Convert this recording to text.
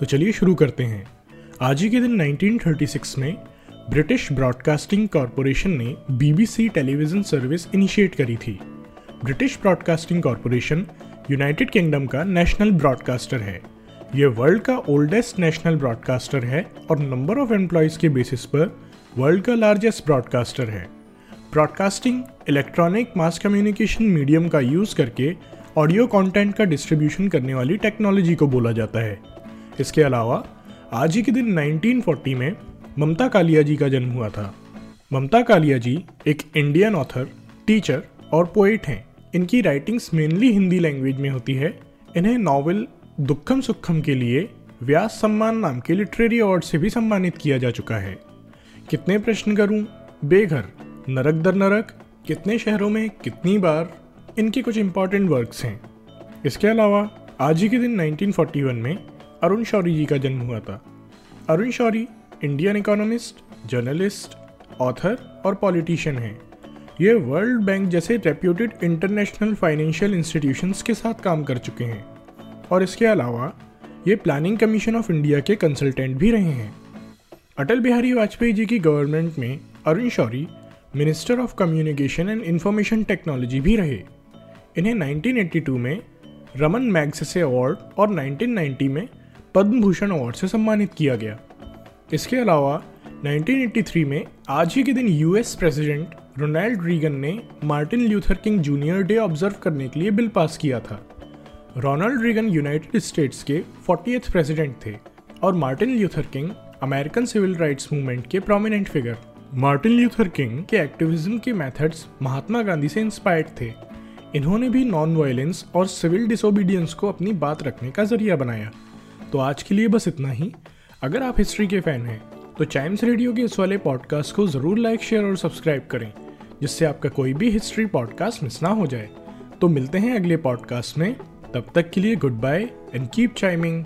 तो चलिए शुरू करते हैं। आज ही के दिन 1936 में ब्रिटिश ब्रॉडकास्टिंग कॉरपोरेशन ने बीबीसी टेलीविज़न सर्विस इनिशिएट करी थी। British Broadcasting Corporation United Kingdom का नेशनल ब्रॉडकास्टर है। ये वर्ल्ड का ओल्डेस्ट नेशनल ब्रॉडकास्टर है और नंबर ऑफ़ एम्प्लॉयज़ के बेसिस पर वर्ल्ड का लार्जेस्ट ब्रॉडकास्टर है। Broadcasting electronic mass communication medium का यूज़ करके ऑडियो कंटेंट का डिस्ट्रीब्यूशन करने वाली टेक्नोलॉजी को बोला जाता है। इसके अलावा, आज ही के दिन 1940 में ममता कालिया जी का जन्म हुआ था। ममता कालिया जी एक इंडियन ऑथर टीचर और पोइट हैं। इनकी राइटिंग्स मेनली हिंदी लैंग्वेज में होती है। इन्हें नॉवल दुखम सुखम के लिए व्यास सम्मान नाम के लिटरेरी अवार्ड से भी सम्मानित किया जा चुका है। कितने प्रश्न करूँ? बेघर, नरक दर नरक, कितने शहरों में कितनी बार? इनके कुछ इंपॉर्टेंट वर्क्स हैं। इसके अलावा, आज ही के दिन 1941 में अरुण शौरी जी का जन्म हुआ था। Arun Shourie Indian economist journalist author और पॉलिटिशियन हैं। ये वर्ल्ड बैंक जैसे रेप्यूटेड इंटरनेशनल फाइनेंशियल इंस्टीट्यूशंस के साथ काम कर चुके हैं। और इसके अलावा ये प्लानिंग कमीशन ऑफ़ इंडिया के कंसल्टेंट भी रहे हैं। अटल बिहारी वाजपेयी जी की गवर्नमेंट में Arun Shourie minister of communication and information technology भी रहे। इन्हें 1982 में रमन मैग्सेसे अवार्ड और 1990 में पद्म भूषण अवार्ड से सम्मानित किया गया। इसके अलावा 1983 में आज ही के दिन यूएस प्रेसिडेंट रोनाल्ड रीगन ने Martin Luther King Junior Day observe करने के लिए बिल पास किया था। रोनाल्ड रीगन यूनाइटेड स्टेट्स के 40th प्रेसिडेंट थे और Martin Luther King American civil rights movement के prominent figure Martin Luther King के एक्टिविज्म के मेथड्स महात्मा गांधी से इंस्पायर्ड थे। इन्होंने भी नॉन वायलेंस और सिविल डिसोबीडियंस को अपनी बात रखने का ज़रिया बनाया। तो आज के लिए बस इतना ही। अगर आप हिस्ट्री के फ़ैन हैं तो चाइम्स रेडियो के इस वाले पॉडकास्ट को ज़रूर लाइक शेयर और सब्सक्राइब करें, जिससे आपका कोई भी हिस्ट्री पॉडकास्ट मिस ना हो जाए। तो मिलते हैं अगले पॉडकास्ट में। तब तक के लिए good bye and keep chiming